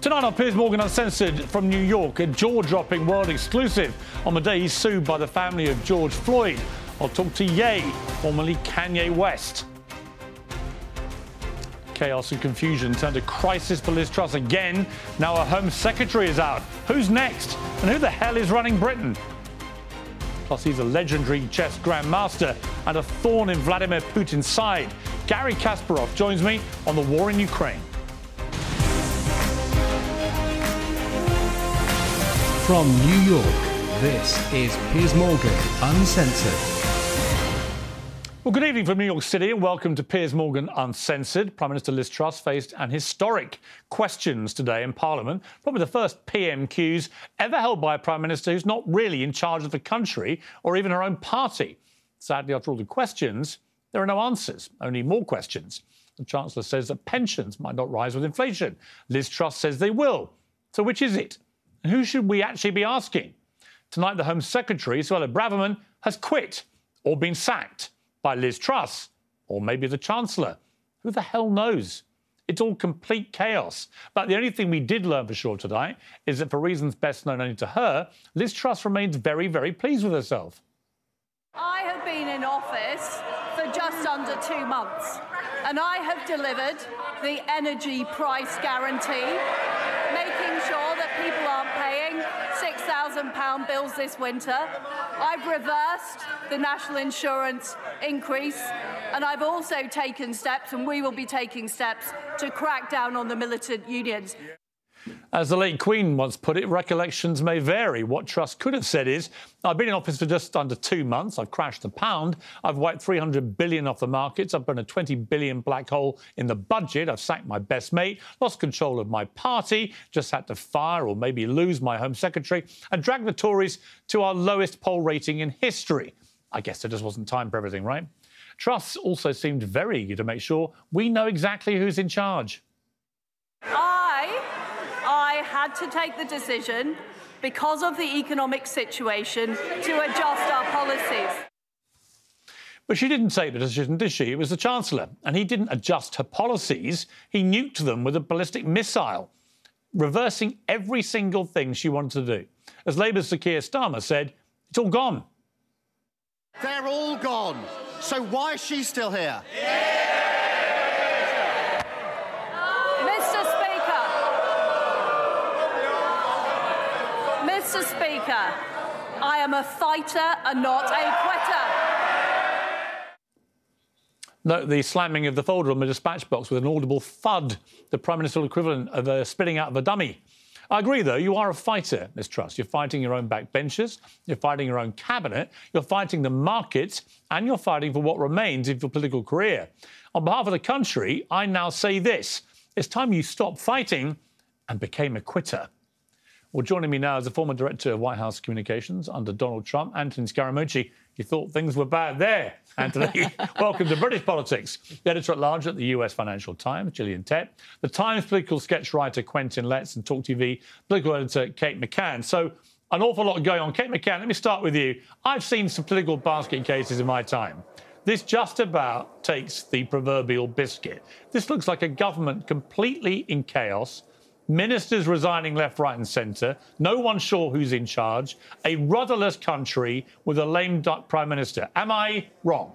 Tonight on Piers Morgan Uncensored from New York, a jaw-dropping world exclusive on the day he's sued by the family of George Floyd. I'll talk to Ye, formerly Kanye West. Chaos and confusion turned to crisis for Liz Truss again. Now a Home Secretary is out. Who's next? And who the hell is running Britain? Plus, he's a legendary chess grandmaster and a thorn in Vladimir Putin's side. Garry Kasparov joins me on the war in Ukraine. From New York, this is Piers Morgan Uncensored. Well, good evening from New York City and welcome to Piers Morgan Uncensored. Prime Minister Liz Truss faced an historic questions today in Parliament, probably the first PMQs ever held by a Prime Minister who's not really in charge of the country or even her own party. Sadly, after all the questions, there are no answers, only more questions. The Chancellor says that pensions might not rise with inflation. Liz Truss says they will. So which is it? Who should we actually be asking? Tonight, the Home Secretary, Suella Braverman, has quit or been sacked by Liz Truss or maybe the Chancellor. Who the hell knows? It's all complete chaos. But the only thing we did learn for sure tonight is that for reasons best known only to her, Liz Truss remains very, very pleased with herself. I have been in office for just under two months, and I have delivered the energy price guarantee, making sure that people aren't paying £6,000 bills this winter. I've reversed the national insurance increase, and I've also taken steps, and we will be taking steps, to crack down on the militant unions. As the late Queen once put it, recollections may vary. What Truss could have said is, I've been in office for just under two months. I've crashed the pound. I've wiped 300 billion off the markets. I've burned a 20 billion black hole in the budget. I've sacked my best mate, lost control of my party, just had to fire or maybe lose my Home Secretary, and dragged the Tories to our lowest poll rating in history. I guess there just wasn't time for everything, right? Truss also seemed very eager to make sure we know exactly who's in charge. I, I had to take the decision because of the economic situation to adjust our policies. But she didn't take the decision, did she? It was the Chancellor. And he didn't adjust her policies, he nuked them with a ballistic missile, reversing every single thing she wanted to do. As Labour's Sir Keir Starmer said, it's all gone. They're all gone. So why is she still here? Mr. Mr. Speaker, I am a fighter and not a quitter. Note the slamming of the folder on the dispatch box with an audible thud, the Prime Ministerial equivalent of a spitting out of a dummy. I agree, though, you are a fighter, Ms Truss. You're fighting your own backbenchers, you're fighting your own cabinet, you're fighting the markets, and you're fighting for what remains of your political career. On behalf of the country, I now say this it's time you stopped fighting and became a quitter. Well, joining me now is the former director of White House Communications under Donald Trump, Anthony Scaramucci. You thought things were bad there, Anthony. Welcome to British Politics. The editor at large at the US Financial Times, Gillian Tett, the Times political sketch writer Quentin Letts, and Talk TV political editor Kate McCann. So, an awful lot going on. Kate McCann, let me start with you. I've seen some political basket cases in my time. This just about takes the proverbial biscuit. This looks like a government completely in chaos, ministers resigning left, right, and centre, no one sure who's in charge, a rudderless country with a lame duck prime minister. Am I wrong?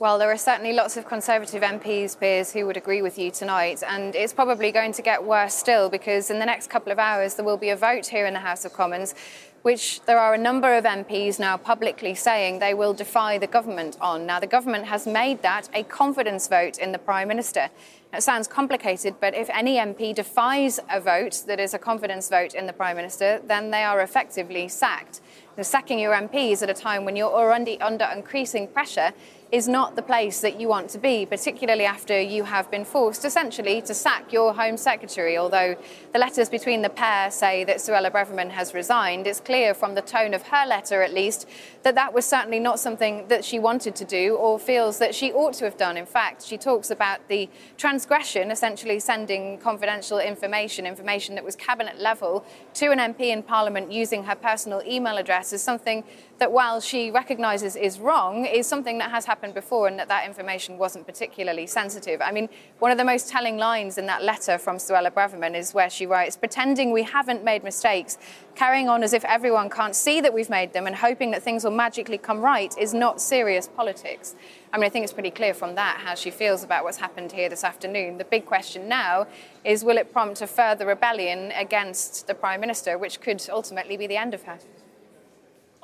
Well, there are certainly lots of Conservative MPs, peers, who would agree with you tonight, and it's probably going to get worse still because in the next couple of hours there will be a vote here in the House of Commons, which there are a number of MPs now publicly saying they will defy the government on. Now, the government has made that a confidence vote in the Prime Minister. It sounds complicated, but if any MP defies a vote that is a confidence vote in the Prime Minister, then they are effectively sacked. The sacking your MPs at a time when you're already under increasing pressure is not the place that you want to be, particularly after you have been forced essentially to sack your Home Secretary. Although the letters between the pair say that Suella Braverman has resigned, it's clear from the tone of her letter at least that that was certainly not something that she wanted to do or feels that she ought to have done. In fact, she talks about the transgression, essentially sending confidential information, information that was cabinet level, to an MP in Parliament using her personal email address as something that while she recognises is wrong, is something that has happened before and that that information wasn't particularly sensitive. I mean, one of the most telling lines in that letter from Suella Braverman is where she writes, pretending we haven't made mistakes, carrying on as if everyone can't see that we've made them and hoping that things will magically come right is not serious politics. I mean, I think it's pretty clear from that how she feels about what's happened here this afternoon. The big question now is will it prompt a further rebellion against the Prime Minister, which could ultimately be the end of her?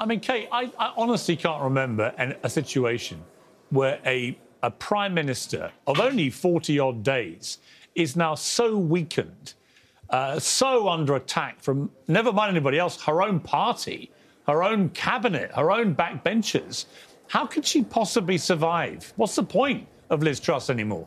I mean, Kate, I, I honestly can't remember an, a situation where a, a prime minister of only 40 odd days is now so weakened, uh, so under attack from never mind anybody else, her own party, her own cabinet, her own backbenchers. How could she possibly survive? What's the point of Liz Truss anymore?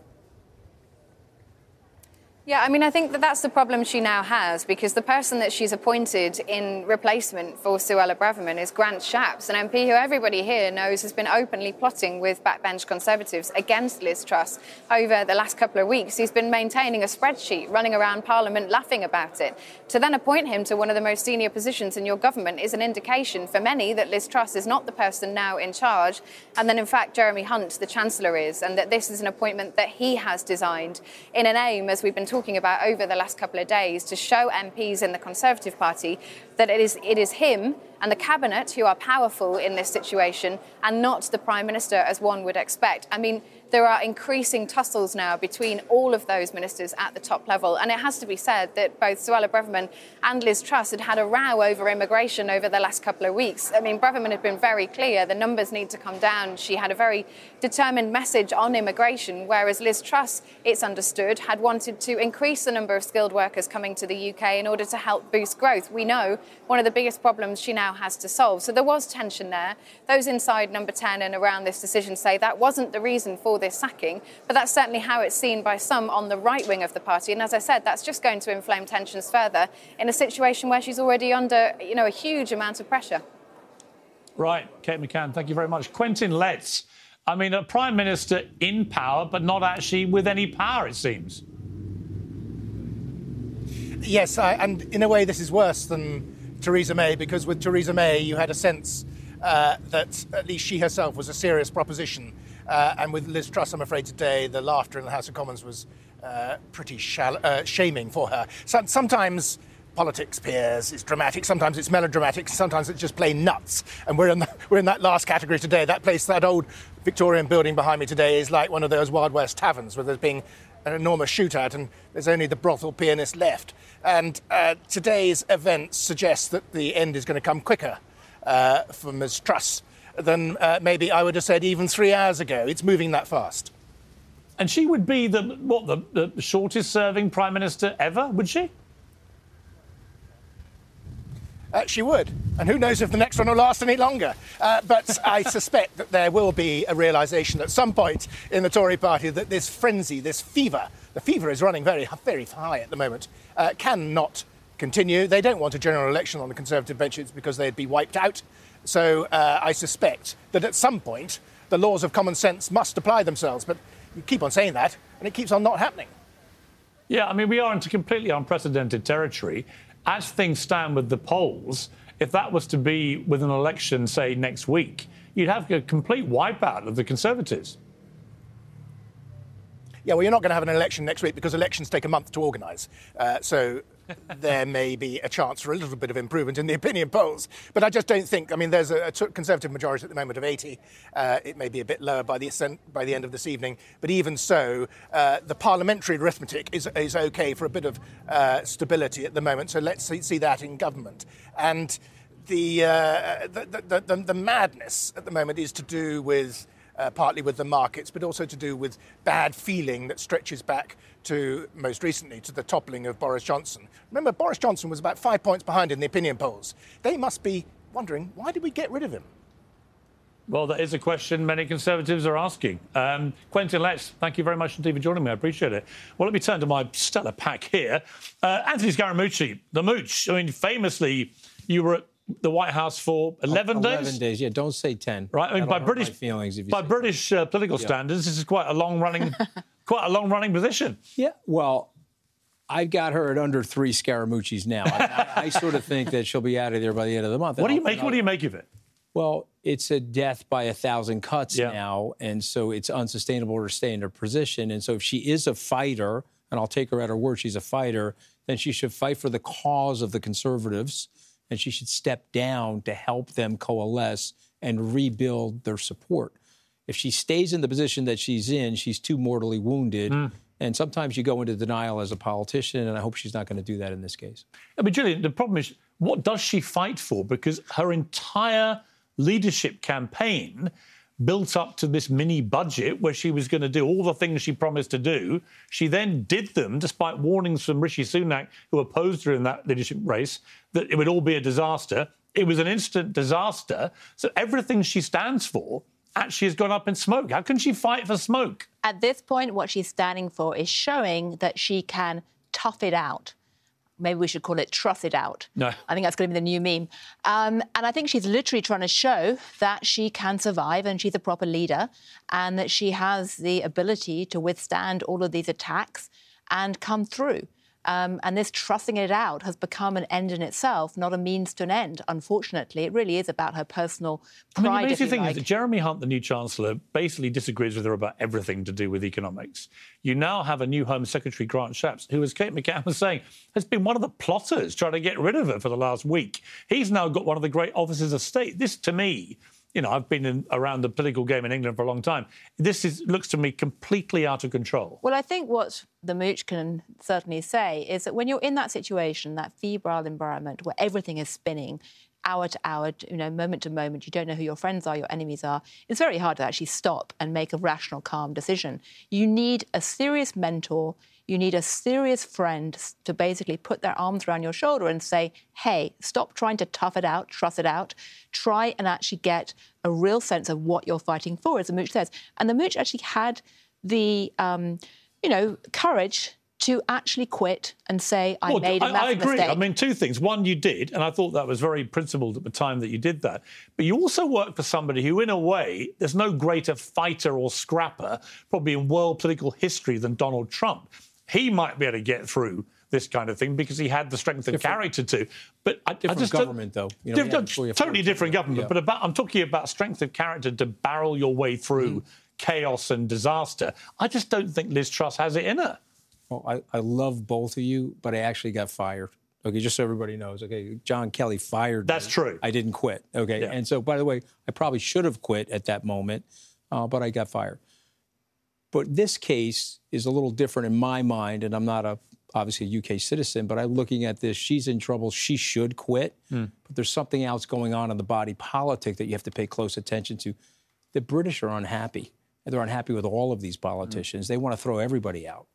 Yeah, I mean, I think that that's the problem she now has because the person that she's appointed in replacement for Suella Braverman is Grant Shapps, an MP who everybody here knows has been openly plotting with backbench Conservatives against Liz Truss over the last couple of weeks. He's been maintaining a spreadsheet, running around Parliament laughing about it. To then appoint him to one of the most senior positions in your government is an indication for many that Liz Truss is not the person now in charge, and then in fact Jeremy Hunt, the Chancellor, is, and that this is an appointment that he has designed in an aim, as we've been talking about over the last couple of days to show MPs in the Conservative Party that it is, it is him and the cabinet who are powerful in this situation and not the Prime Minister as one would expect. I mean, there are increasing tussles now between all of those ministers at the top level. And it has to be said that both Suella Braverman and Liz Truss had had a row over immigration over the last couple of weeks. I mean, Braverman had been very clear the numbers need to come down. She had a very determined message on immigration, whereas Liz Truss, it's understood, had wanted to increase the number of skilled workers coming to the UK in order to help boost growth. We know one of the biggest problems she now has to solve. So there was tension there. Those inside number 10 and around this decision say that wasn't the reason for this sacking, but that's certainly how it's seen by some on the right wing of the party. And as I said, that's just going to inflame tensions further in a situation where she's already under, you know, a huge amount of pressure. Right, Kate McCann, thank you very much. Quentin Letts, I mean, a prime minister in power, but not actually with any power, it seems. Yes, I, and in a way, this is worse than Theresa May because with Theresa May, you had a sense uh, that at least she herself was a serious proposition uh, and with Liz Truss, I'm afraid today the laughter in the House of Commons was uh, pretty uh, shaming for her. So, sometimes politics, Piers, is dramatic. Sometimes it's melodramatic. Sometimes it's just plain nuts. And we're in, the, we're in that last category today. That place, that old Victorian building behind me today, is like one of those Wild West taverns where there's been an enormous shootout and there's only the brothel pianist left. And uh, today's event suggests that the end is going to come quicker uh, for Ms. Truss than uh, maybe I would have said even three hours ago. It's moving that fast. And she would be the what the, the shortest serving prime minister ever, would she? Uh, she would. And who knows if the next one will last any longer. Uh, but I suspect that there will be a realization at some point in the Tory party that this frenzy, this fever, the fever is running very, very high at the moment, uh, cannot continue. They don't want a general election on the Conservative benches because they'd be wiped out. So uh, I suspect that at some point the laws of common sense must apply themselves. But you keep on saying that, and it keeps on not happening. Yeah, I mean, we are into completely unprecedented territory. As things stand with the polls, if that was to be with an election, say, next week, you'd have a complete wipeout of the Conservatives. yeah, well, you're not going to have an election next week because elections take a month to organise. Uh, so there may be a chance for a little bit of improvement in the opinion polls. But I just don't think, I mean, there's a, a Conservative majority at the moment of 80. Uh, it may be a bit lower by the, by the end of this evening. But even so, uh, the parliamentary arithmetic is, is okay for a bit of uh, stability at the moment. So let's see, see that in government. And the, uh, the, the, the, the madness at the moment is to do with uh, partly with the markets, but also to do with bad feeling that stretches back to most recently to the toppling of Boris Johnson. Remember, Boris Johnson was about five points behind in the opinion polls. They must be wondering why did we get rid of him? Well, that is a question many Conservatives are asking. Um, Quentin Letts, thank you very much indeed for joining me. I appreciate it. Well, let me turn to my stellar pack here. Uh, Anthony Scaramucci, the Mooch. I mean, famously, you were at the White House for 11 days? 11 days, yeah. Don't say 10. Right. I mean, by British feelings, by British uh, political yeah. standards, this is quite a long running, quite a long running position. Yeah. Well, I've got her at under three Scaramucci's now. I, I, I, sort of think that she'll be out of there by the end of the month. What do you make? What do you make of it? Well, it's a death by a thousand cuts yeah. now, and so it's unsustainable to stay in her position. And so, if she is a fighter, and I'll take her at her word, she's a fighter, then she should fight for the cause of the conservatives and she should step down to help them coalesce and rebuild their support. If she stays in the position that she's in, she's too mortally wounded. Mm. And sometimes you go into denial as a politician, and I hope she's not going to do that in this case. I mean, Julian, the problem is, what does she fight for? Because her entire leadership campaign built up to this mini budget where she was going to do all the things she promised to do. She then did them despite warnings from Rishi Sunak, who opposed her in that leadership race, that it would all be a disaster. It was an instant disaster. So everything she stands for actually she has gone up in smoke. How can she fight for smoke? At this point, what she's standing for is showing that she can tough it out maybe we should call it truss it out. No. I think that's going to be the new meme. Um, and I think she's literally trying to show that she can survive and she's a proper leader and that she has the ability to withstand all of these attacks and come through. Um, and this trussing it out has become an end in itself, not a means to an end. Unfortunately, it really is about her personal pride. I mean, the amazing thing like. is that Jeremy Hunt, the new Chancellor, basically disagrees with her about everything to do with economics. You now have a new Home Secretary, Grant Shapps, who, as Kate McCann was saying, has been one of the plotters trying to get rid of her for the last week. He's now got one of the great offices of state. This, to me, you know, I've been in, around the political game in England for a long time. This is, looks to me completely out of control. Well, I think what the mooch can certainly say is that when you're in that situation, that febrile environment where everything is spinning, hour to hour, you know, moment to moment. You don't know who your friends are, your enemies are. It's very hard to actually stop and make a rational, calm decision. You need a serious mentor. You need a serious friend to basically put their arms around your shoulder and say, hey, stop trying to tough it out, truss it out. Try and actually get a real sense of what you're fighting for, as the Mooch says. And the Mooch actually had the, um, you know, courage to actually quit and say, I well, made a massive I agree. mistake. I mean, two things. One, you did, and I thought that was very principled at the time that you did that. But you also worked for somebody who, in a way, there's no greater fighter or scrapper, probably in world political history, than Donald Trump he might be able to get through this kind of thing because he had the strength of different, character to. But I, different I just government, though. You know, different, totally different government. Yeah. But about, I'm talking about strength of character to barrel your way through mm. chaos and disaster. I just don't think Liz Truss has it in her. Well, I, I love both of you, but I actually got fired. Okay, just so everybody knows. Okay, John Kelly fired That's me. true. I didn't quit. Okay, yeah. and so by the way, I probably should have quit at that moment, uh, but I got fired. But this case is a little different in my mind, and I'm not a obviously a UK citizen, but I'm looking at this. She's in trouble. She should quit. Mm. But there's something else going on in the body politic that you have to pay close attention to. The British are unhappy. They're unhappy with all of these politicians. Mm. They want to throw everybody out.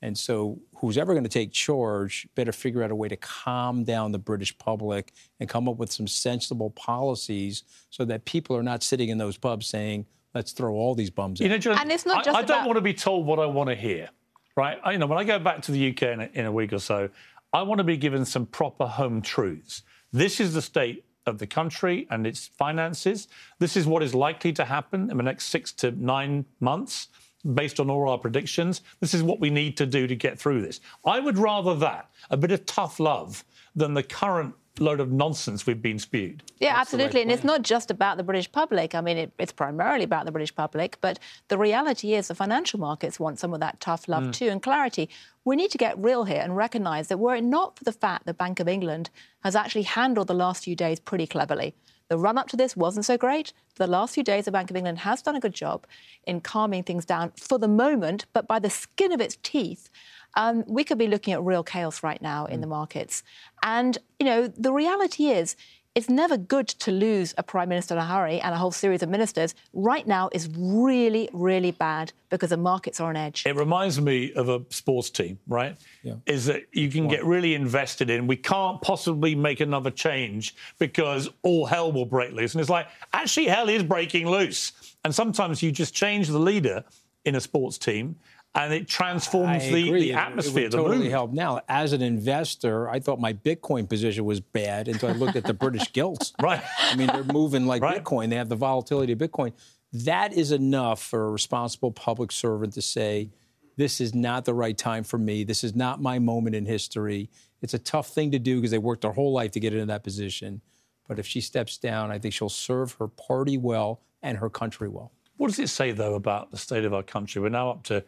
And so, who's ever going to take charge better figure out a way to calm down the British public and come up with some sensible policies so that people are not sitting in those pubs saying, let's throw all these bums you in. Know, John, and it's not just I, I about... don't want to be told what I want to hear, right? I, you know, when I go back to the UK in a, in a week or so, I want to be given some proper home truths. This is the state of the country and its finances. This is what is likely to happen in the next six to nine months. based on all our predictions. This is what we need to do to get through this. I would rather that, a bit of tough love, than the current load of nonsense we've been spewed. Yeah, That's absolutely. And it's not just about the British public. I mean, it, it's primarily about the British public, but the reality is the financial markets want some of that tough love mm. too and clarity. We need to get real here and recognise that were it not for the fact that Bank of England has actually handled the last few days pretty cleverly, the run up to this wasn't so great. The last few days, the Bank of England has done a good job in calming things down for the moment, but by the skin of its teeth, um, we could be looking at real chaos right now in mm. the markets. And, you know, the reality is, it's never good to lose a prime minister in a hurry and a whole series of ministers. Right now is really, really bad because the markets are on edge. It reminds me of a sports team, right? Yeah. Is that you can get really invested in. We can't possibly make another change because all hell will break loose. And it's like, actually, hell is breaking loose. And sometimes you just change the leader in a sports team and it transforms the, the, atmosphere. It would totally help. Now, as an investor, I thought my Bitcoin position was bad until I looked at the British gilts. Right. I mean, they're moving like right. Bitcoin. They have the volatility of Bitcoin. That is enough for a responsible public servant to say, this is not the right time for me. This is not my moment in history. It's a tough thing to do because they worked their whole life to get into that position. But if she steps down, I think she'll serve her party well and her country well. What does it say, though, about the state of our country? We're now up to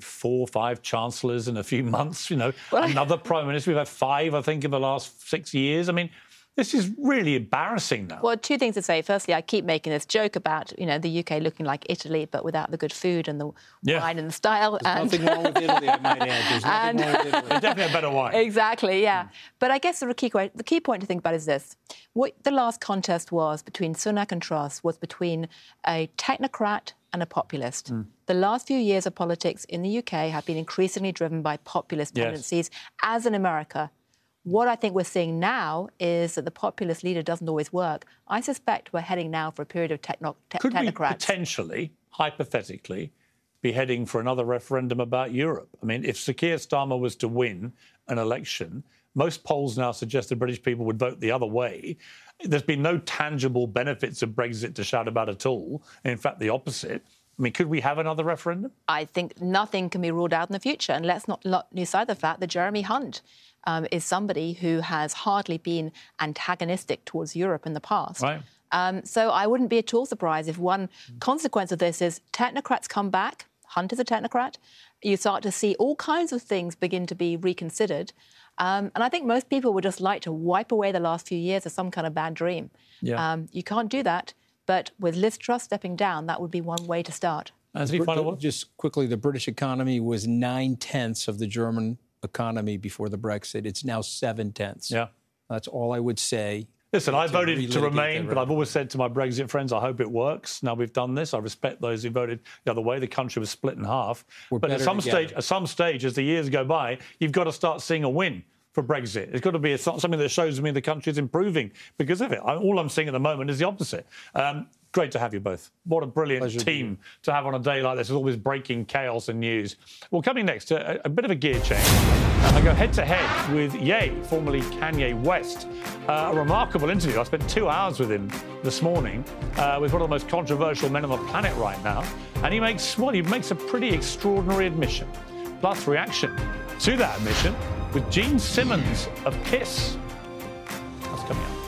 four or five chancellors in a few months? You know, well, another prime minister. We've had five, I think, in the last six years. I mean, this is really embarrassing now. Well, two things to say. Firstly, I keep making this joke about you know the UK looking like Italy, but without the good food and the yeah. wine and the style. There's and... nothing wrong with Italy, I might add. There's nothing and... wrong with Italy. Definitely a better wine. Exactly, yeah. Mm. But I guess the key, the key point to think about is this: what the last contest was between Sunak and Truss was between a technocrat and a populist. Mm. The last few years of politics in the UK have been increasingly driven by populist yes. tendencies, as in America. What I think we're seeing now is that the populist leader doesn't always work. I suspect we're heading now for a period of techno- te- Could technocrats. we potentially, hypothetically, be heading for another referendum about Europe? I mean, if Sir Keir Starmer was to win an election, most polls now suggest the British people would vote the other way. There's been no tangible benefits of Brexit to shout about at all. In fact, the opposite. I mean, could we have another referendum? I think nothing can be ruled out in the future. And let's not lose sight of the fact that Jeremy Hunt um, is somebody who has hardly been antagonistic towards Europe in the past. Right. Um, so I wouldn't be at all surprised if one consequence of this is technocrats come back. Hunt is a technocrat. You start to see all kinds of things begin to be reconsidered. Um, and I think most people would just like to wipe away the last few years as some kind of bad dream. Yeah. Um, you can't do that. But with Liz Truss stepping down, that would be one way to start. Anthony, final Just quickly, the British economy was nine tenths of the German economy before the Brexit. It's now seven tenths. Yeah. That's all I would say. Listen, I voted to remain, but I've always said to my Brexit friends, I hope it works. Now we've done this. I respect those who voted the other way. The country was split in half. We're but at some together. stage, at some stage, as the years go by, you've got to start seeing a win for Brexit. It's got to be something that shows me the country is improving because of it. All I'm seeing at the moment is the opposite. Um, great to have you both. What a brilliant Pleasure team to have on a day like this with all this breaking chaos and news. Well, coming next, a, a bit of a gear change. I go head to head with Ye, formerly Kanye West. Uh, a remarkable interview. I spent two hours with him this morning uh, with one of the most controversial men on the planet right now. And he makes, well, he makes a pretty extraordinary admission. Plus, reaction to that admission with Gene Simmons of Kiss. That's coming up.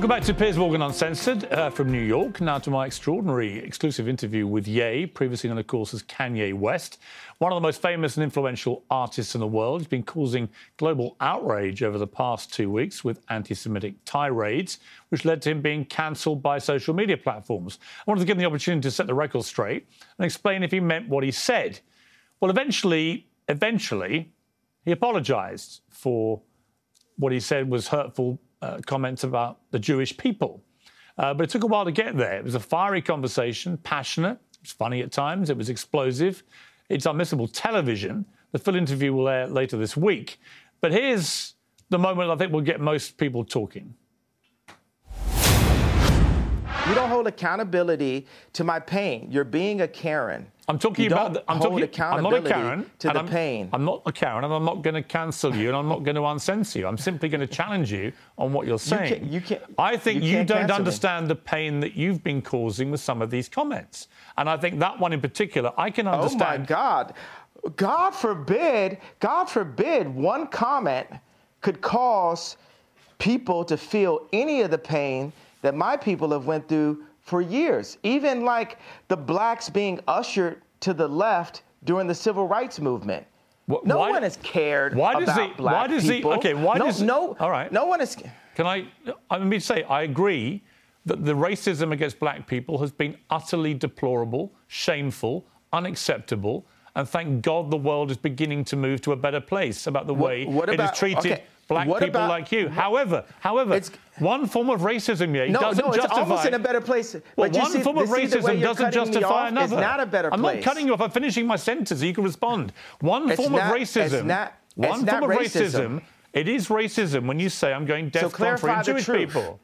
Welcome back to Piers Morgan Uncensored uh, from New York. Now to my extraordinary exclusive interview with Ye, previously known, of course, as Kanye West, one of the most famous and influential artists in the world. He's been causing global outrage over the past two weeks with anti Semitic tirades, which led to him being cancelled by social media platforms. I wanted to give him the opportunity to set the record straight and explain if he meant what he said. Well, eventually, eventually, he apologised for what he said was hurtful uh, comments about the Jewish people. Uh, but it took a while to get there. It was a fiery conversation, passionate, it was funny at times, it was explosive. It's unmissable television. The full interview will air later this week. But here's the moment I think will get most people talking. You don't hold accountability to my pain. You're being a Karen. I'm talking you about. The, I'm hold talking. accountability I'm not a Karen. to the I'm, pain. I'm not a Karen, and I'm not going to cancel you, and I'm not going to uncensor you. I'm simply going to challenge you on what you're saying. can't- you can't- I think you you, don't cancel me. understand the pain that you've been causing with some of these comments, and I think that one in particular, I can understand. Oh my understand. God. God forbid, God forbid one comment could cause people to feel any of the pain that my people have went through for years. Even like the blacks being ushered to the left during the civil rights movement. Wh- no why- one has cared why does about he- black why does he- people. okay, why no, does- no, all right. no one is. Can I? Let me say, I agree that the racism against black people has been utterly deplorable, shameful, unacceptable, and thank God the world is beginning to move to a better place about the What- way what it about- has treated okay, black what people about- like you. However, however, It's- one form of racism, yeah, No, doesn't no, it's justify. almost in a better place. Well, but you one see, form of racism doesn't justify another. It's not a better place. I'm not cutting you off. I'm finishing my sentence so you can respond. One It's form not- of it's racism. not- one it's form not of racism. It is racism when you say I'm going So death for the Jewish truth. people.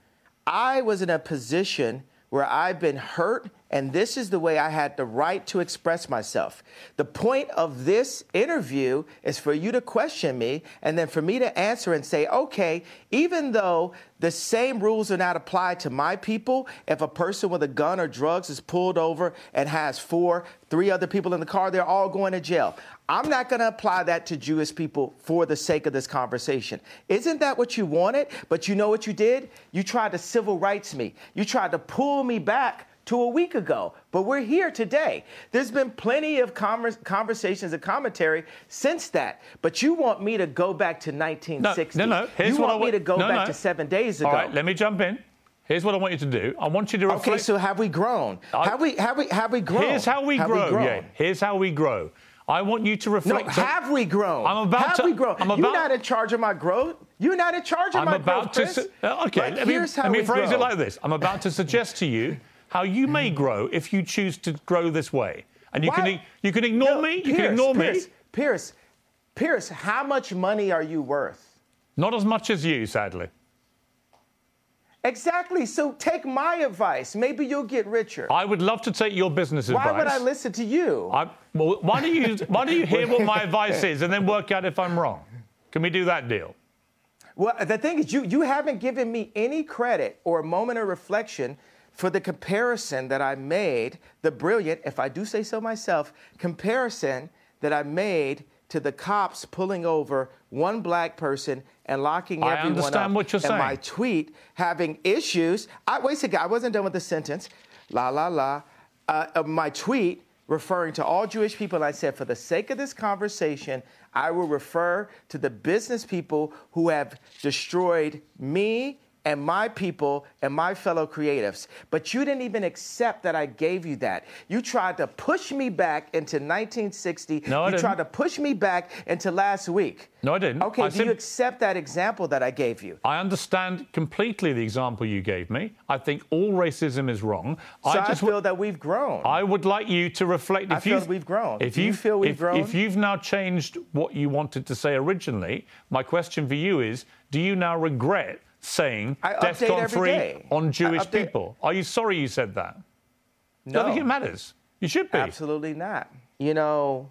I was in a position where I've been hurt, and this is the way I had the right to express myself. The point of this interview is for you to question me, and then for me to answer and say, okay, even though the same rules are not applied to my people, if a person with a gun or drugs is pulled over and has four, three other people in the car, they're all going to jail. I'm not going to apply that to Jewish people for the sake of this conversation. Isn't that what you wanted? But you know what you did? You tried to civil rights me. You tried to pull me back to a week ago. But we're here today. There's been plenty of conver- conversations and commentary since that. But you want me to go back to 1960. No, no, no. Here's you what want me to go no, back no. to seven days ago. All right, let me jump in. Here's what I want you to do. I want you to reflect. Okay, so have we grown? I- have we have we have we grown? Here's how we Have grow. grown? yeah. Here's how we grow. I want you to reflect. No, have we grown? I'm about have to. we grown? I'm You're not in charge of my growth. You're not in charge of I'm my about growth, to. Chris. su- uh, okay, let me, let me we phrase it like this. I'm about to suggest to you how you may mm. grow if you choose to grow this way. And you Why- can you can ignore No, me. You Piers, can ignore Piers, me. Piers, Piers, how much money are you worth? Not as much as you, sadly. Exactly. So take my advice. Maybe you'll get richer. I would love to take your business Why advice. would I listen to you? I, well, why do you why do you hear what my advice is and then work out if I'm wrong? Can we do that deal? Well, the thing is, you, you haven't given me any credit or a moment of reflection for the comparison that I made, the brilliant, if I do say so myself, comparison that I made to the cops pulling over one black person and locking up. I everyone understand up. what you're and my tweet having issues. I, wait a second, I wasn't done with the sentence. La, la, la. Uh, my tweet referring to all Jewish people, I said, for the sake of this conversation, I will refer to the business people who have destroyed me and my people and my fellow creatives. But you didn't even accept that I gave you that. You tried to push me back into 1960. No, I you didn't. tried to push me back into last week. No, I didn't. Okay, I do sim- you accept that example that I gave you? I understand completely the example you gave me. I think all racism is wrong. So I, just feel that we've grown. I would like you to reflect. I If feel you we've grown. If Do you feel we've if, grown? If you've now changed what you wanted to say originally, my question for you is: Do you now regret saying I update DEFCON every free day. on Jewish update- people? Are you sorry you said that? no, I think it matters. You should be. Absolutely not. You know,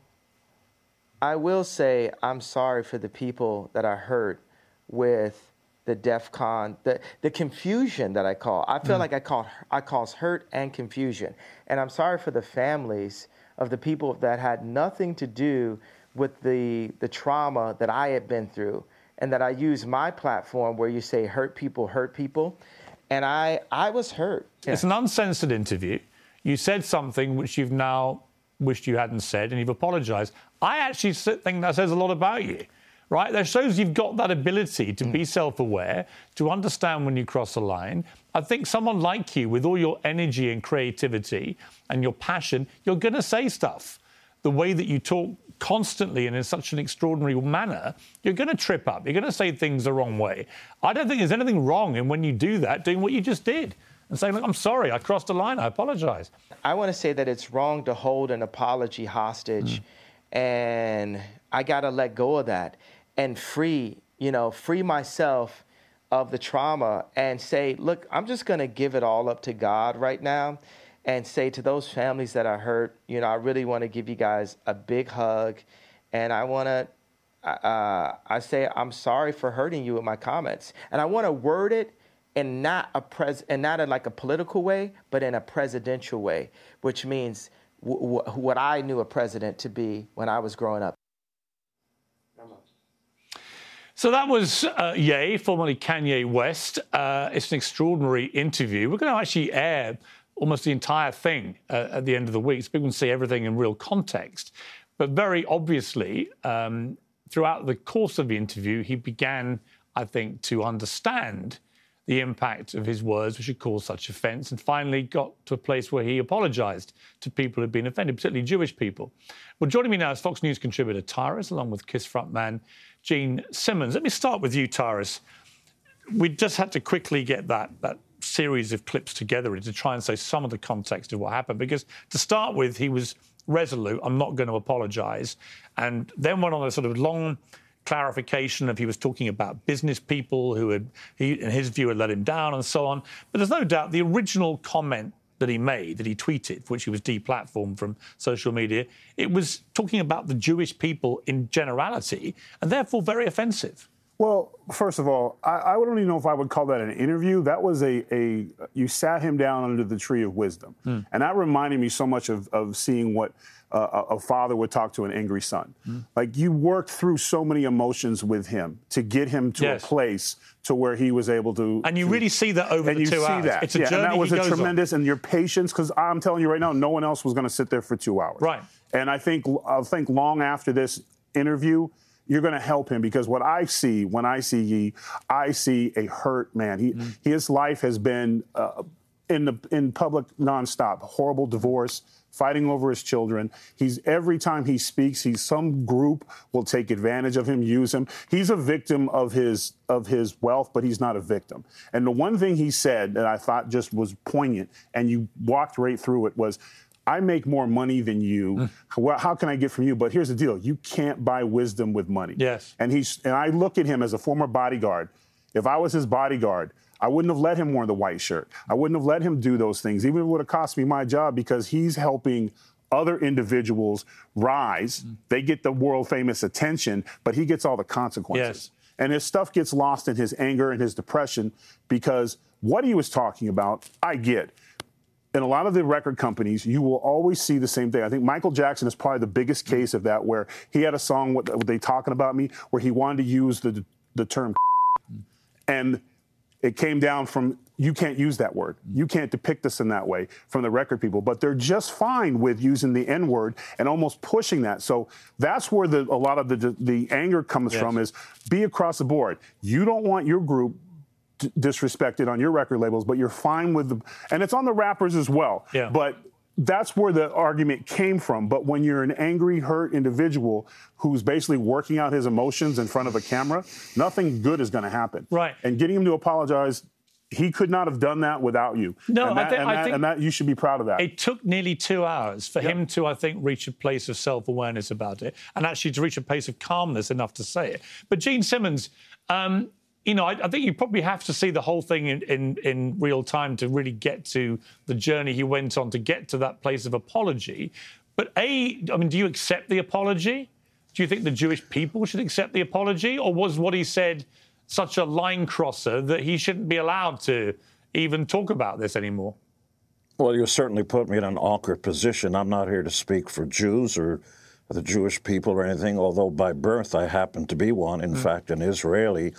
I will say I'm sorry for the people that I hurt with the DEF CON, the, the confusion that I call. I feel mm. like I call I cause hurt and confusion. And I'm sorry for the families of the people that had nothing to do with the the trauma that I had been through. And that I use my platform where you say hurt people, hurt people. And I I was hurt. It's an uncensored interview. You said something which you've now wished you hadn't said, and you've apologised. I actually think that says a lot about you, right? That shows you've got that ability to be mm. self-aware, to understand when you cross a line. I think someone like you, with all your energy and creativity and your passion, you're going to say stuff. The way that you talk constantly and in such an extraordinary manner, you're going to trip up. You're going to say things the wrong way. I don't think there's anything wrong in when you do that, doing what you just did and saying, Look, I'm sorry, I crossed a line, I apologize. I want to say that it's wrong to hold an apology hostage, mm. and I got to let go of that and free, you know, free myself of the trauma and say, look, I'm just going to give it all up to God right now and say to those families that are hurt, you know, I really want to give you guys a big hug. And I want to, uh, I say, I'm sorry for hurting you with my comments. And I want to word it in not a pres, and not in like a political way, but in a presidential way, which means w- w- what I knew a president to be when I was growing up. So that was uh, Ye, formerly Kanye West. Uh, it's an extraordinary interview. We're going to actually air almost the entire thing uh, at the end of the week so people can see everything in real context. But very obviously, um, throughout the course of the interview, he began, I think, to understand the impact of his words, which had caused such offence, and finally got to a place where he apologised to people who had been offended, particularly Jewish people. Well, joining me now is Fox News contributor Tyrus, along with Kiss frontman Gene Simmons. Let me start with you, Tyrus. We just had to quickly get that, that series of clips together to try and say some of the context of what happened, because to start with, he was resolute, I'm not going to apologise, and then went on a sort of long clarification of he was talking about business people who had, he, in his view, had let him down and so on. But there's no doubt the original comment that he made, that he tweeted, for which he was deplatformed from social media, it was talking about the Jewish people in generality and therefore very offensive. Well, first of all, I, I, don't even know if I would call that an interview. That was a, a you sat him down under the tree of wisdom. Mm. And that reminded me so much of, of seeing what uh, a father would talk to an angry son. Mm. Like you worked through so many emotions with him to get him to yes. a place to where he was able to. And you to, really see that over and the you two see hours. That. It's a yeah, journey. And that was a tremendous, on. and your patience, because I'm telling you right now, no one else was going to sit there for two hours. Right. And I think I think long after this interview, you're going to help him because what I see when I see Ye, I see a hurt man. He, mm. His life has been uh, in the in public nonstop. Horrible divorce, fighting over his children. He's every time he speaks, he's some group will take advantage of him, use him. He's a victim of his of his wealth, but he's not a victim. And the one thing he said that I thought just was poignant, and you walked right through it was. I make more money than you. Mm. Well, how can I get from you? But here's the deal: you can't buy wisdom with money. Yes. And he's and I look at him as a former bodyguard. If I was his bodyguard, I wouldn't have let him wear the white shirt. I wouldn't have let him do those things, even if it would have cost me my job, because he's helping other individuals rise. Mm. They get the world famous attention, but he gets all the consequences. Yes. And his stuff gets lost in his anger and his depression because what he was talking about, I get. In a lot of the record companies, you will always see the same thing. I think Michael Jackson is probably the biggest case of that, where he had a song, what, they talking about me, where he wanted to use the the term, and it came down from you can't use that word. You can't depict us in that way from the record people, but they're just fine with using the N word and almost pushing that. So that's where the, a lot of the, the anger comes yes. from is be across the board. You don't want your group disrespected on your record labels, but you're fine with the, and it's on the rappers as well. Yeah. But that's where the argument came from. But when you're an angry, hurt individual who's basically working out his emotions in front of a camera, nothing good is going to happen. Right. And getting him to apologize, he could not have done that without you. No, and that, I, th- and, I think and that you should be proud of that. It took nearly two hours for yep. him to, I think, reach a place of self-awareness about it, and actually to reach a place of calmness enough to say it. But Gene Simmons. Um, you know, I, I, think you probably have to see the whole thing in, in, in real time to really get to the journey he went on to get to that place of apology. But A, I mean, do you accept the apology? Do you think the Jewish people should accept the apology? Or was what he said such a line crosser that he shouldn't be allowed to even talk about this anymore? Well, you certainly put me in an awkward position. I'm not here to speak for Jews or the Jewish people or anything, although by birth I happen to be one, in mm. fact, an Israeli.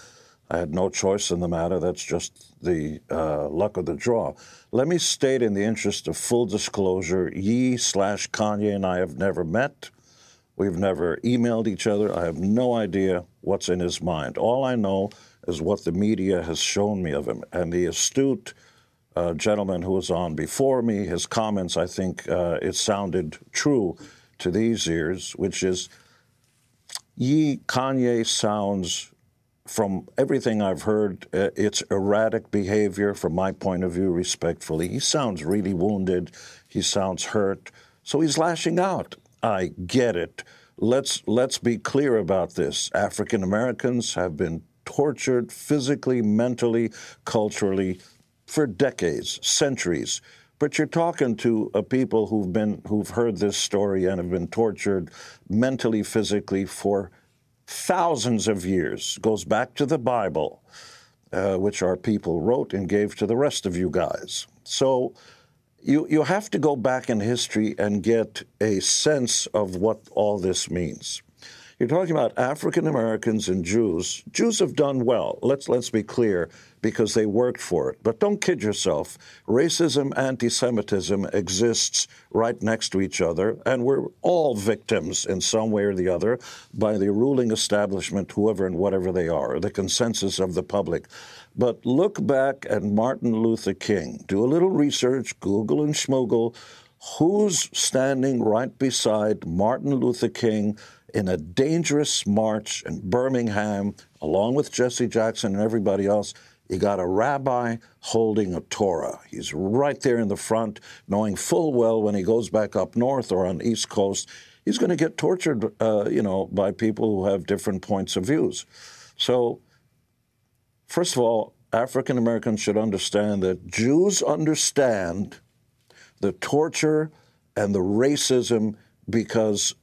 I had no choice in the matter. That's just the uh, luck of the draw. Let me state, in the interest of full disclosure, Ye slash Kanye and I have never met. We've never emailed each other. I have no idea what's in his mind. All I know is what the media has shown me of him. And the astute uh, gentleman who was on before me, his comments, I think uh, it sounded true to these ears, which is Ye Kanye sounds from everything I've heard, uh, it's erratic behavior from my point of view, respectfully. He sounds really wounded. He sounds hurt. So he's lashing out. I get it. Let's, let's be clear about this. African Americans have been tortured physically, mentally, culturally for decades, centuries. But you're talking to a people who've been who've heard this story and have been tortured mentally, physically for thousands of years. Goes back to the Bible, uh, which our people wrote and gave to the rest of you guys. So you you have to go back in history and get a sense of what all this means. You're talking about African Americans and Jews. Jews have done well. Let's let's be clear because they worked for it. But don't kid yourself. Racism, anti-Semitism exists right next to each other, and we're all victims in some way or the other by the ruling establishment, whoever and whatever they are, the consensus of the public. But look back at Martin Luther King. Do a little research, Google and Schmoogle. Who's standing right beside Martin Luther King in a dangerous march in Birmingham, along with Jesse Jackson and everybody else. You got a rabbi holding a Torah. He's right there in the front, knowing full well when he goes back up north or on the East Coast, he's going to get tortured, uh, you know, by people who have different points of views. So, first of all, African Americans should understand that Jews understand the torture and the racism because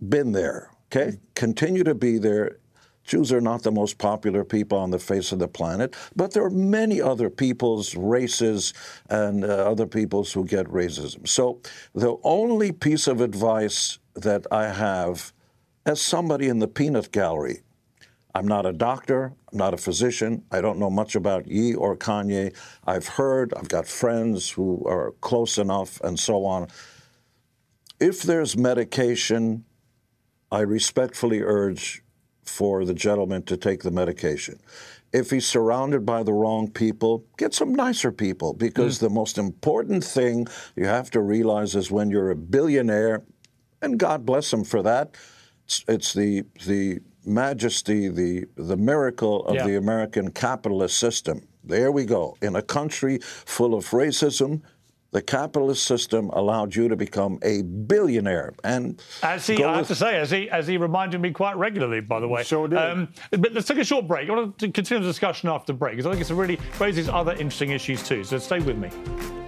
been there, okay? Continue to be there. Jews are not the most popular people on the face of the planet, but there are many other peoples, races, and uh, other peoples who get racism. So the only piece of advice that I have as somebody in the peanut gallery, I'm not a doctor, I'm not a physician, I don't know much about Ye or Kanye. I've heard, I've got friends who are close enough, and so on. If there's medication I respectfully urge for the gentleman to take the medication. If he's surrounded by the wrong people, get some nicer people because mm. the most important thing you have to realize is when you're a billionaire, and God bless him for that, it's, it's the, the majesty, the, the miracle of yeah. the American capitalist system. There we go. In a country full of racism, the capitalist system allowed you to become a billionaire. And as he, I have to say, as he, as he reminded me quite regularly, by the way. Sure did. Um, but let's take a short break. I want to continue the discussion after the break because I think it really raises other interesting issues too. So stay with me.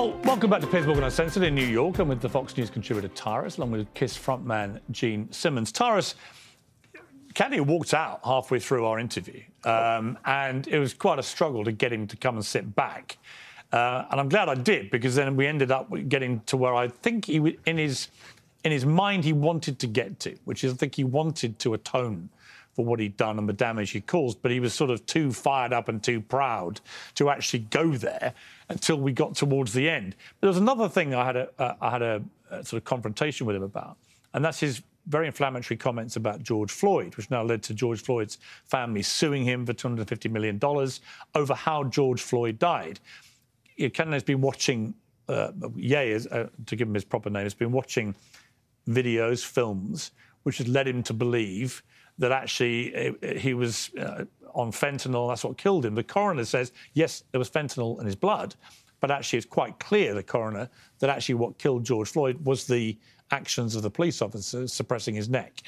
Well, welcome back to Morgan Uncensored in New York. I'm with the Fox News contributor Tyrus, along with KISS frontman Gene Simmons. Tyrus, Kanye walked out halfway through our interview, um, and it was quite a struggle to get him to come and sit back. Uh, and I'm glad I did because then we ended up getting to where I think he, in his in his mind, he wanted to get to, which is I think he wanted to atone for what he'd done and the damage he caused, but he was sort of too fired up and too proud to actually go there until we got towards the end. But there was another thing I had a, uh, I had a, a sort of confrontation with him about, and that's his very inflammatory comments about George Floyd, which now led to George Floyd's family suing him for $250 million over how George Floyd died. Ken has been watching, uh, Ye, uh, to give him his proper name, has been watching videos, films, which has led him to believe that actually uh, he was uh, on fentanyl, that's what killed him. The coroner says, yes, there was fentanyl in his blood, but actually it's quite clear, the coroner, that actually what killed George Floyd was the actions of the police officers suppressing his neck.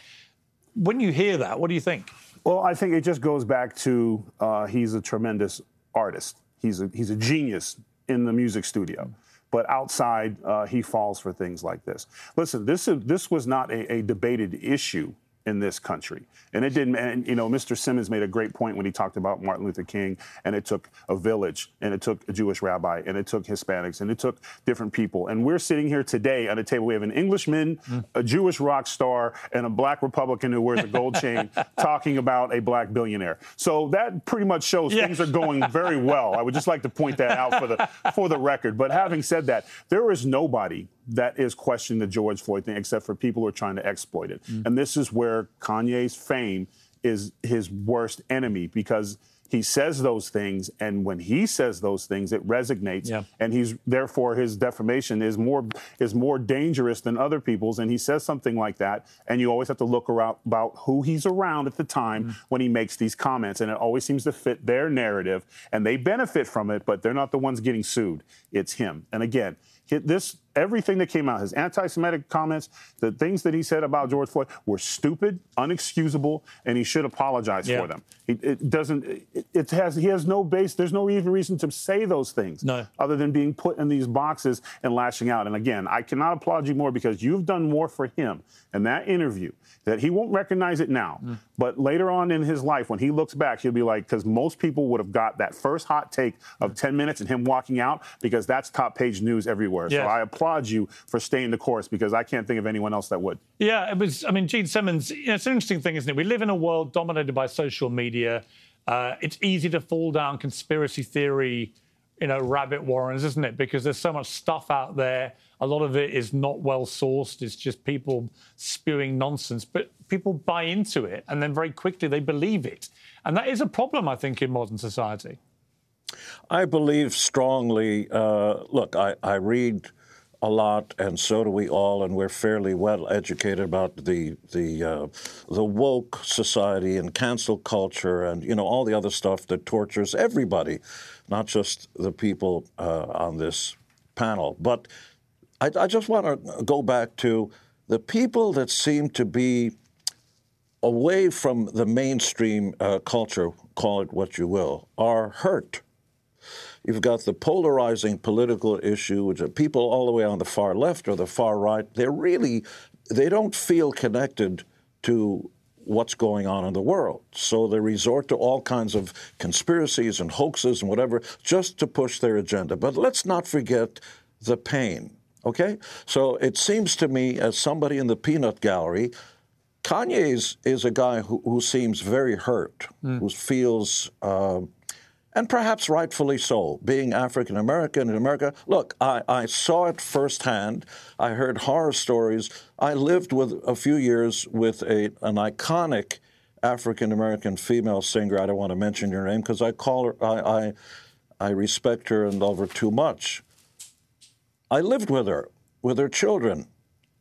When you hear that, what do you think? Well, I think it just goes back to uh, he's a tremendous artist. He's a, he's a genius in the music studio. But outside, uh, he falls for things like this. Listen, this, is, this was not a, a debated issue in this country. And it didn't, and you know, Mr. Simmons made a great point when he talked about Martin Luther King, and it took a village, and it took a Jewish rabbi, and it took Hispanics, and it took different people. And we're sitting here today at a table. We have an Englishman, mm. a Jewish rock star, and a black Republican who wears a gold chain talking about a black billionaire. So that pretty much shows yeah. things are going very well. I would just like to point that out for the for the record. But having said that, there is nobody that is questioning the George Floyd thing, except for people who are trying to exploit it. Mm. And this is where Kanye's fame is his worst enemy because he says those things, and when he says those things, it resonates, yeah. and he's therefore his defamation is more is more dangerous than other people's. And he says something like that, and you always have to look around about who he's around at the time mm. when he makes these comments, and it always seems to fit their narrative, and they benefit from it, but they're not the ones getting sued. It's him. And again, this everything that came out, his anti-Semitic comments, the things that he said about George Floyd were stupid, unexcusable, and he should apologize yeah. for them. He, it doesn't. It, it, has. He has no base. There's no even reason to say those things. No. Other than being put in these boxes and lashing out. And again, I cannot applaud you more because you've done more for him in that interview that he won't recognize it now. Mm. But later on in his life, when he looks back, he'll be like, because most people would have got that first hot take of 10 minutes and him walking out because that's top page news everywhere. Yes. So I applaud you for staying the course because I can't think of anyone else that would. Yeah, it was, I mean, Gene Simmons, you know, it's an interesting thing, isn't it? We live in a world dominated by social media. Uh, it's easy to fall down conspiracy theory, you know, rabbit warrens, isn't it? Because there's so much stuff out there a lot of it is not well sourced. It's just people spewing nonsense, but people buy into it and then very quickly they believe it. And that is a problem, I think, in modern society. I believe strongly. Uh, look, I, I read a lot, and so do we all, and we're fairly well educated about the the uh, the woke society and cancel culture, and you know all the other stuff that tortures everybody, not just the people uh, on this panel. But I, I just want to go back to the people that seem to be away from the mainstream uh, culture, call it what you will, are hurt. You've got the polarizing political issue, which are people all the way on the far left or the far right. They're really, they don't feel connected to what's going on in the world. So they resort to all kinds of conspiracies and hoaxes and whatever just to push their agenda. But let's not forget the pain. Okay? So it seems to me, as somebody in the peanut gallery, Kanye is, is a guy who, who seems very hurt, mm. who feels, uh, and perhaps rightfully so, being African American in America. Look, I, I saw it firsthand. I heard horror stories. I lived with a few years with a, an iconic African American female singer. I don't want to mention your name because I call her, I, I, I respect her and love her too much. I lived with her, with her children,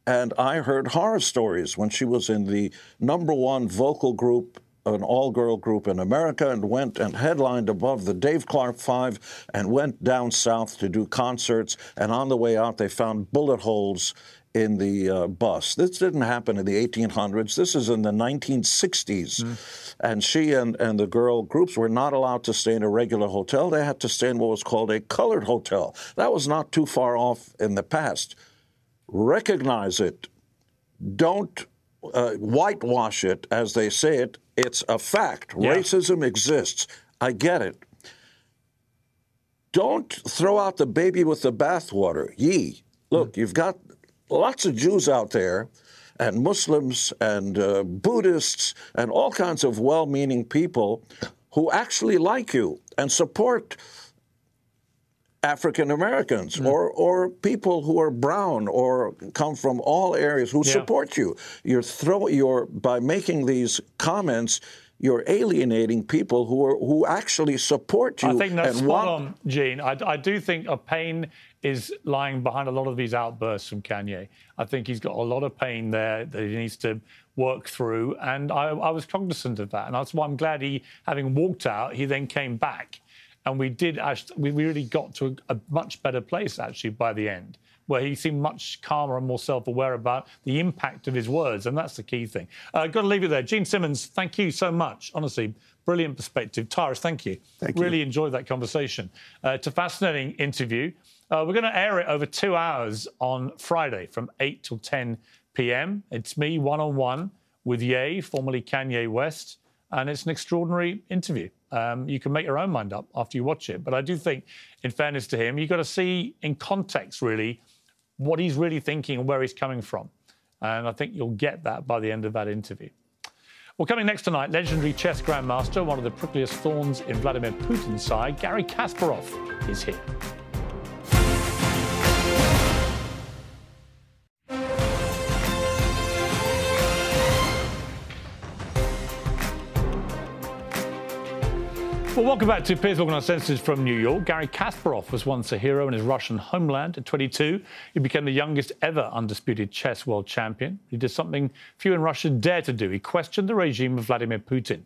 and I heard horror stories when she was in the number one vocal group, an all girl group in America, and went and headlined above the Dave Clark Five and went down south to do concerts. And on the way out, they found bullet holes in the uh, bus. This didn't happen in the 1800s. This is in the 1960s. Mm. And she and, and the girl groups were not allowed to stay in a regular hotel. They had to stay in what was called a colored hotel. That was not too far off in the past. Recognize it. Don't uh, whitewash it as they say it. It's a fact. Yeah. Racism exists. I get it. Don't throw out the baby with the bathwater. Ye. Look, mm. you've got lots of Jews out there and Muslims and uh, Buddhists and all kinds of well meaning people who actually like you and support African Americans Mm. or or people who are brown or come from all areas who Yeah. support you. You're throw you're by making these comments, you're alienating people who are who actually support you I think that's spot want on, Gene. I, I do think a pain is lying behind a lot of these outbursts from Kanye. I think he's got a lot of pain there that he needs to work through, and I, I was cognizant of that, and that's why I'm glad he, having walked out, he then came back, and we did actually, we really got to a, a much better place actually by the end. Where he seemed much calmer and more self-aware about the impact of his words, and that's the key thing. Uh, got to leave it there. Gene Simmons, thank you so much. Honestly, brilliant perspective. Tyrus, thank you. Thank you. really enjoyed that conversation. Uh, it's a fascinating interview. Uh, we're going to air it over two hours on Friday from 8 till 10 p.m. It's me one on one with Ye, formerly Kanye West, and it's an extraordinary interview. Um, you can make your own mind up after you watch it. But I do think, in fairness to him, you've got to see in context, really, what he's really thinking and where he's coming from. And I think you'll get that by the end of that interview. Well, coming next tonight, legendary chess grandmaster, one of the prickliest thorns in Vladimir Putin's side, Garry Kasparov, is here. Well, welcome back to Piers Morgan Uncensored from New York. Garry Kasparov was once a hero in his Russian homeland. At 22, he became the youngest ever undisputed chess world champion. He did something few in Russia dare to do. He questioned the regime of Vladimir Putin.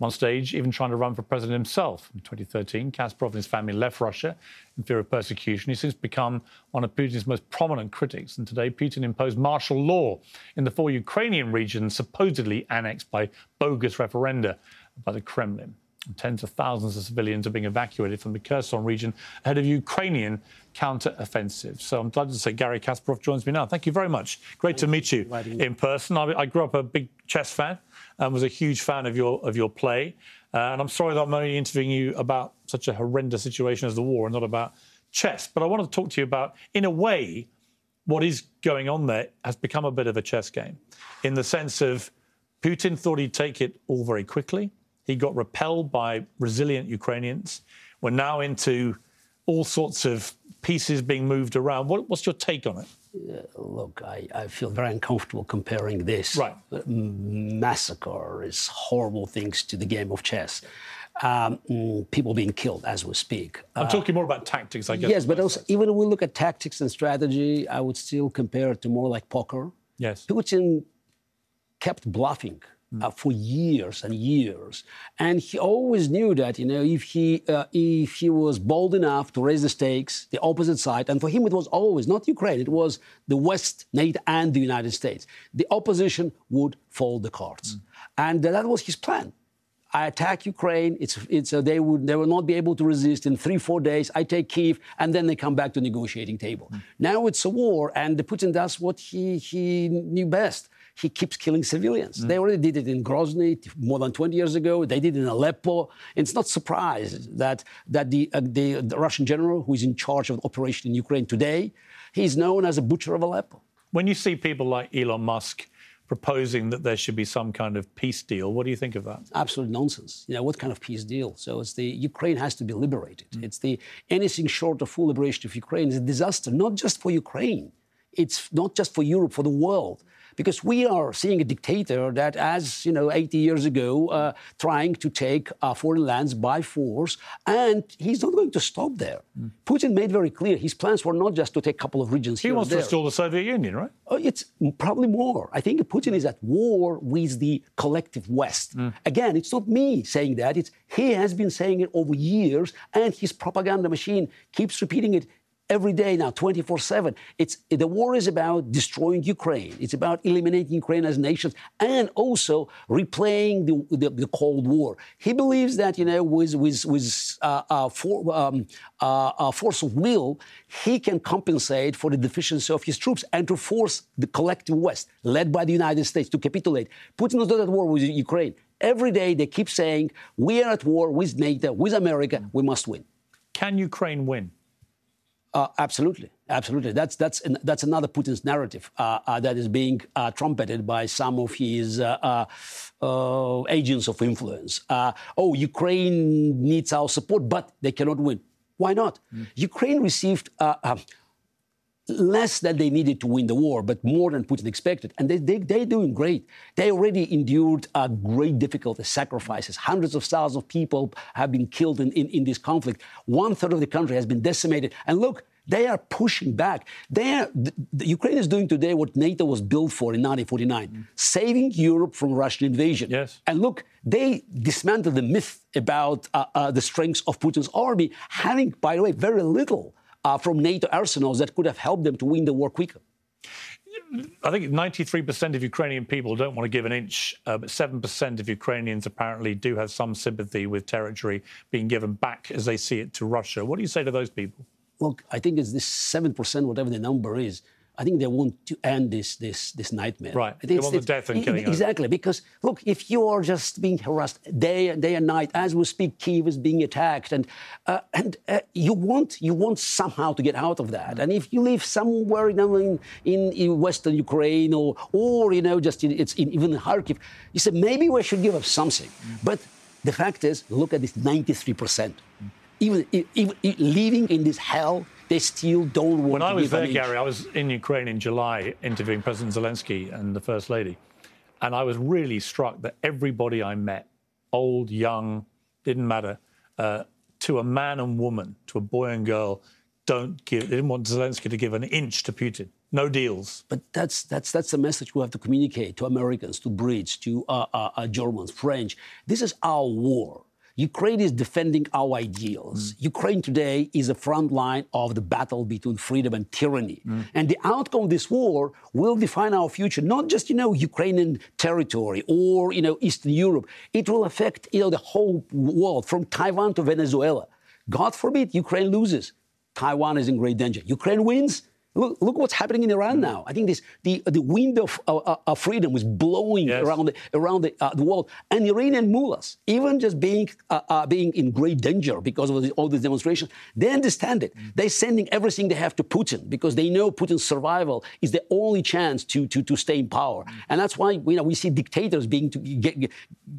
On stage, even trying to run for president himself. In 2013, Kasparov and his family left Russia in fear of persecution. He's since become one of Putin's most prominent critics. And today, Putin imposed martial law in the four Ukrainian regions supposedly annexed by bogus referenda by the Kremlin. Tens of thousands of civilians are being evacuated from the Kherson region ahead of Ukrainian counter-offensive. So I'm glad to say Garry Kasparov joins me now. Thank you very much. Great to meet you in person. I, I grew up a big chess fan and was a huge fan of your of your play. Uh, and I'm sorry that I'm only interviewing you about such a horrendous situation as the war and not about chess. But I want to talk to you about, in a way, what is going on there has become a bit of a chess game, in the sense of Putin thought he'd take it all very quickly. He got repelled by resilient Ukrainians. We're now into all sorts of pieces being moved around. What, what's your take on it? Uh, look, I, I feel very uncomfortable comparing this Right. massacre, is horrible things to the game of chess. Um, mm, people being killed as we speak. I'm Uh, talking more about tactics, I guess. Yes, but also even when we look at tactics and strategy, I would still compare it to more like poker. Yes. Putin kept bluffing uh, for years and years, and he always knew that you know if he uh, if he was bold enough to raise the stakes, the opposite side, and for him it was always not Ukraine, it was the West, NATO, and the United States. The opposition would fold the cards, and that was his plan. I attack Ukraine. It's, it's, uh, they, would, they will not be able to resist in three, four days. I take Kiev, and then they come back to negotiating table. Now it's a war, and Putin does what he, he knew best. He keeps killing civilians. They already did it in Grozny more than 20 years ago. They did it in Aleppo. It's not surprise that, that the, uh, the, the Russian general who is in charge of the operation in Ukraine today, he's known as a butcher of Aleppo. When you see people like Elon Musk proposing that there should be some kind of peace deal, what do you think of that? absolute nonsense. You know, what kind of peace deal? So it's the Ukraine has to be liberated. It's the anything short of full liberation of Ukraine is a disaster, not just for Ukraine. It's not just for Europe, for the world. Because we are seeing a dictator that, as you know, 80 years ago, uh, trying to take uh, foreign lands by force, and he's not going to stop there. Putin made very clear his plans were not just to take a couple of regions He wants to restore the Soviet Union, right? Oh, it's probably more. I think Putin is at war with the collective West. Again, it's not me saying that. It's he has been saying it over years, and his propaganda machine keeps repeating it every day now, 24/7. It's the war is about destroying Ukraine. It's about eliminating Ukraine as a nation, and also replaying the, the, the Cold War. He believes that you know, with with with uh, uh, for, um, uh, uh, force of will, he can compensate for the deficiency of his troops and to force the collective West, led by the United States, to capitulate. Putin is not at war with Ukraine. Every day they keep saying, we are at war with NATO, with America, we must win. Can Ukraine win? Uh, absolutely, absolutely. That's that's that's another Putin's narrative uh, uh, that is being uh, trumpeted by some of his uh, uh, uh, agents of influence. Uh, oh, Ukraine needs our support, but they cannot win. Why not? Ukraine received uh, uh, less than they needed to win the war, but more than Putin expected. And they, they, they're doing great. They already endured uh, great difficulties, sacrifices. Hundreds of thousands of people have been killed in, in, in this conflict. One third of the country has been decimated. And look, they are pushing back. They are, the, the Ukraine is doing today what NATO was built for in 1949, Mm. saving Europe from Russian invasion. Yes. And look, they dismantled the myth about uh, uh, the strengths of Putin's army, having, by the way, very little uh, from NATO arsenals that could have helped them to win the war quicker. I think 93% of Ukrainian people don't want to give an inch, uh, but 7% of Ukrainians apparently do have some sympathy with territory being given back as they see it to Russia. What do you say to those people? Look, I think it's this 7%, whatever the number is. I think they want to end this this this nightmare. Right. They want the death and killing over. Exactly. Because look, if you are just being harassed day day and night, as we speak, Kiev is being attacked, and uh, and uh, you want you want somehow to get out of that. And if you live somewhere you know, in, in in Western Ukraine or or you know just in, it's in, even in Kharkiv, you say maybe we should give up something. But the fact is, look at this 93 percent. Even, even, even living in this hell, they still don't want When to I was give there. Garry, I was in Ukraine in July interviewing President Zelensky and the First Lady. And I was really struck that everybody I met, old, young, didn't matter, uh, to a man and woman, to a boy and girl, don't give, they didn't want Zelensky to give an inch to Putin. No deals. But that's that's that's the message we have to communicate to Americans, to Brits, to uh, uh, uh, Germans, French. This is our war. Ukraine is defending our ideals. Mm. Ukraine today is a front line of the battle between freedom and tyranny. Mm. And the outcome of this war will define our future, not just, you know, Ukrainian territory or, you know, Eastern Europe. It will affect, you know, the whole world from Taiwan to Venezuela. God forbid Ukraine loses. Taiwan is in great danger. Ukraine wins. Look, look what's happening in Iran now. I think this the the wind of, uh, uh, of freedom is blowing around the around the, uh, the world, and Iranian mullahs, even just being uh, uh, being in great danger because of all these demonstrations, they understand it. They're sending everything they have to Putin because they know Putin's survival is the only chance to to, to stay in power, and that's why you know we see dictators being to, get-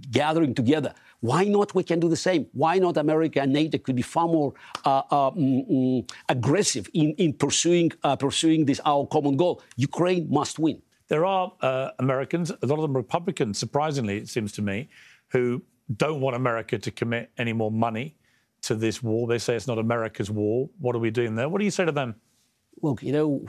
gathering together. Why not we can do the same? Why not America and NATO could be far more uh, uh, mm, mm, aggressive in, in pursuing, uh, pursuing this our common goal? Ukraine must win. There are uh, Americans, a lot of them Republicans, surprisingly, it seems to me, who don't want America to commit any more money to this war. They say it's not America's war. What are we doing there? What do you say to them? Look, you know,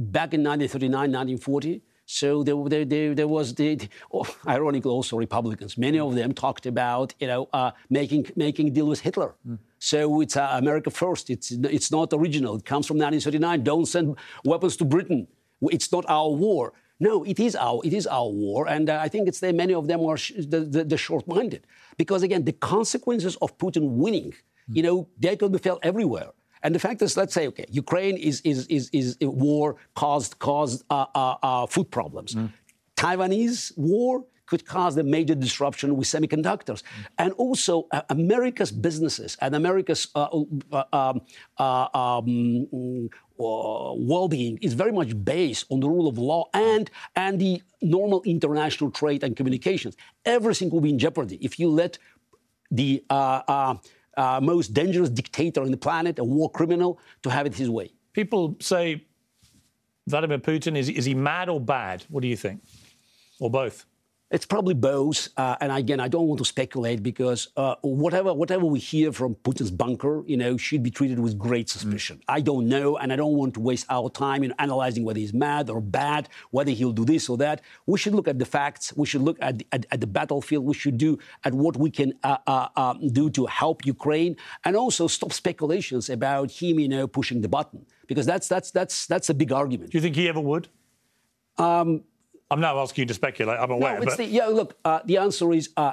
back in 1939, 1940, so there, there, there, there was the, oh, ironically also Republicans. Many of them talked about, you know, uh, making making a deal with Hitler. So it's uh, America first. It's it's not original. It comes from 1939. Don't send weapons to Britain. It's not our war. No, it is our it is our war, and uh, I think it's there. Many of them are sh- the, the, the short-minded because again, the consequences of Putin winning, you know, they could be felt everywhere. And the fact is, let's say, okay, Ukraine is is is, is a war caused caused uh, uh, uh, food problems. Taiwanese war could cause a major disruption with semiconductors, and also uh, America's businesses and America's uh, uh, um, uh, um, mm, uh, well-being is very much based on the rule of law and and the normal international trade and communications. Everything will be in jeopardy if you let the uh, most dangerous dictator on the planet, a war criminal, to have it his way. People say Vladimir Putin, is, is he mad or bad? What do you think? Or both? It's probably both. Uh, and again, I don't want to speculate because uh, whatever whatever we hear from Putin's bunker, you know, should be treated with great suspicion. I don't know, and I don't want to waste our time in analyzing whether he's mad or bad, whether he'll do this or that. We should look at the facts. We should look at the, at, at the battlefield. We should do at what we can uh, uh, um, do to help Ukraine, and also stop speculations about him, you know, pushing the button because that's that's that's that's a big argument. Do you think he ever would? Um, I'm not asking you to speculate. I'm aware. no, it's but the, yeah, look, uh, the answer is uh,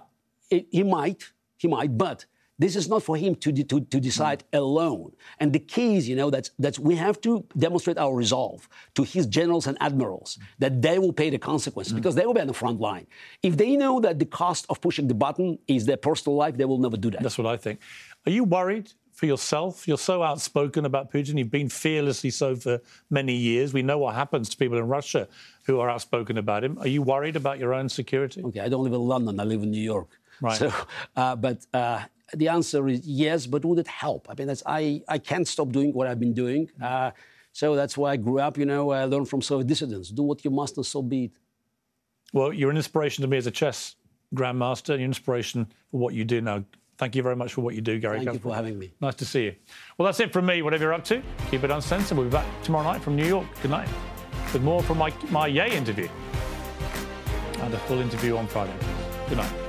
it, he might, he might, but this is not for him to, to, to decide alone. And the key is, you know, that that's, we have to demonstrate our resolve to his generals and admirals that they will pay the consequences because they will be on the front line. If they know that the cost of pushing the button is their personal life, they will never do that. That's what I think. Are you worried for yourself? You're so outspoken about Putin. You've been fearlessly so for many years. We know what happens to people in Russia who are outspoken about him. Are you worried about your own security? Okay, I don't live in London. I live in New York. Right. So, uh, but uh, the answer is yes. But would it help? I mean, that's, I I can't stop doing what I've been doing. Uh, so that's why I grew up. You know, I learned from Soviet dissidents: do what you must, and so be it. Well, you're an inspiration to me as a chess grandmaster. You're an inspiration for what you do now. Thank you very much for what you do, Garry. Thank you for having me. Nice to see you. Well, that's it from me. Whatever you're up to, keep it uncensored. We'll be back tomorrow night from New York. Good night. With more from my, my Ye interview. And a full interview on Friday. Good night.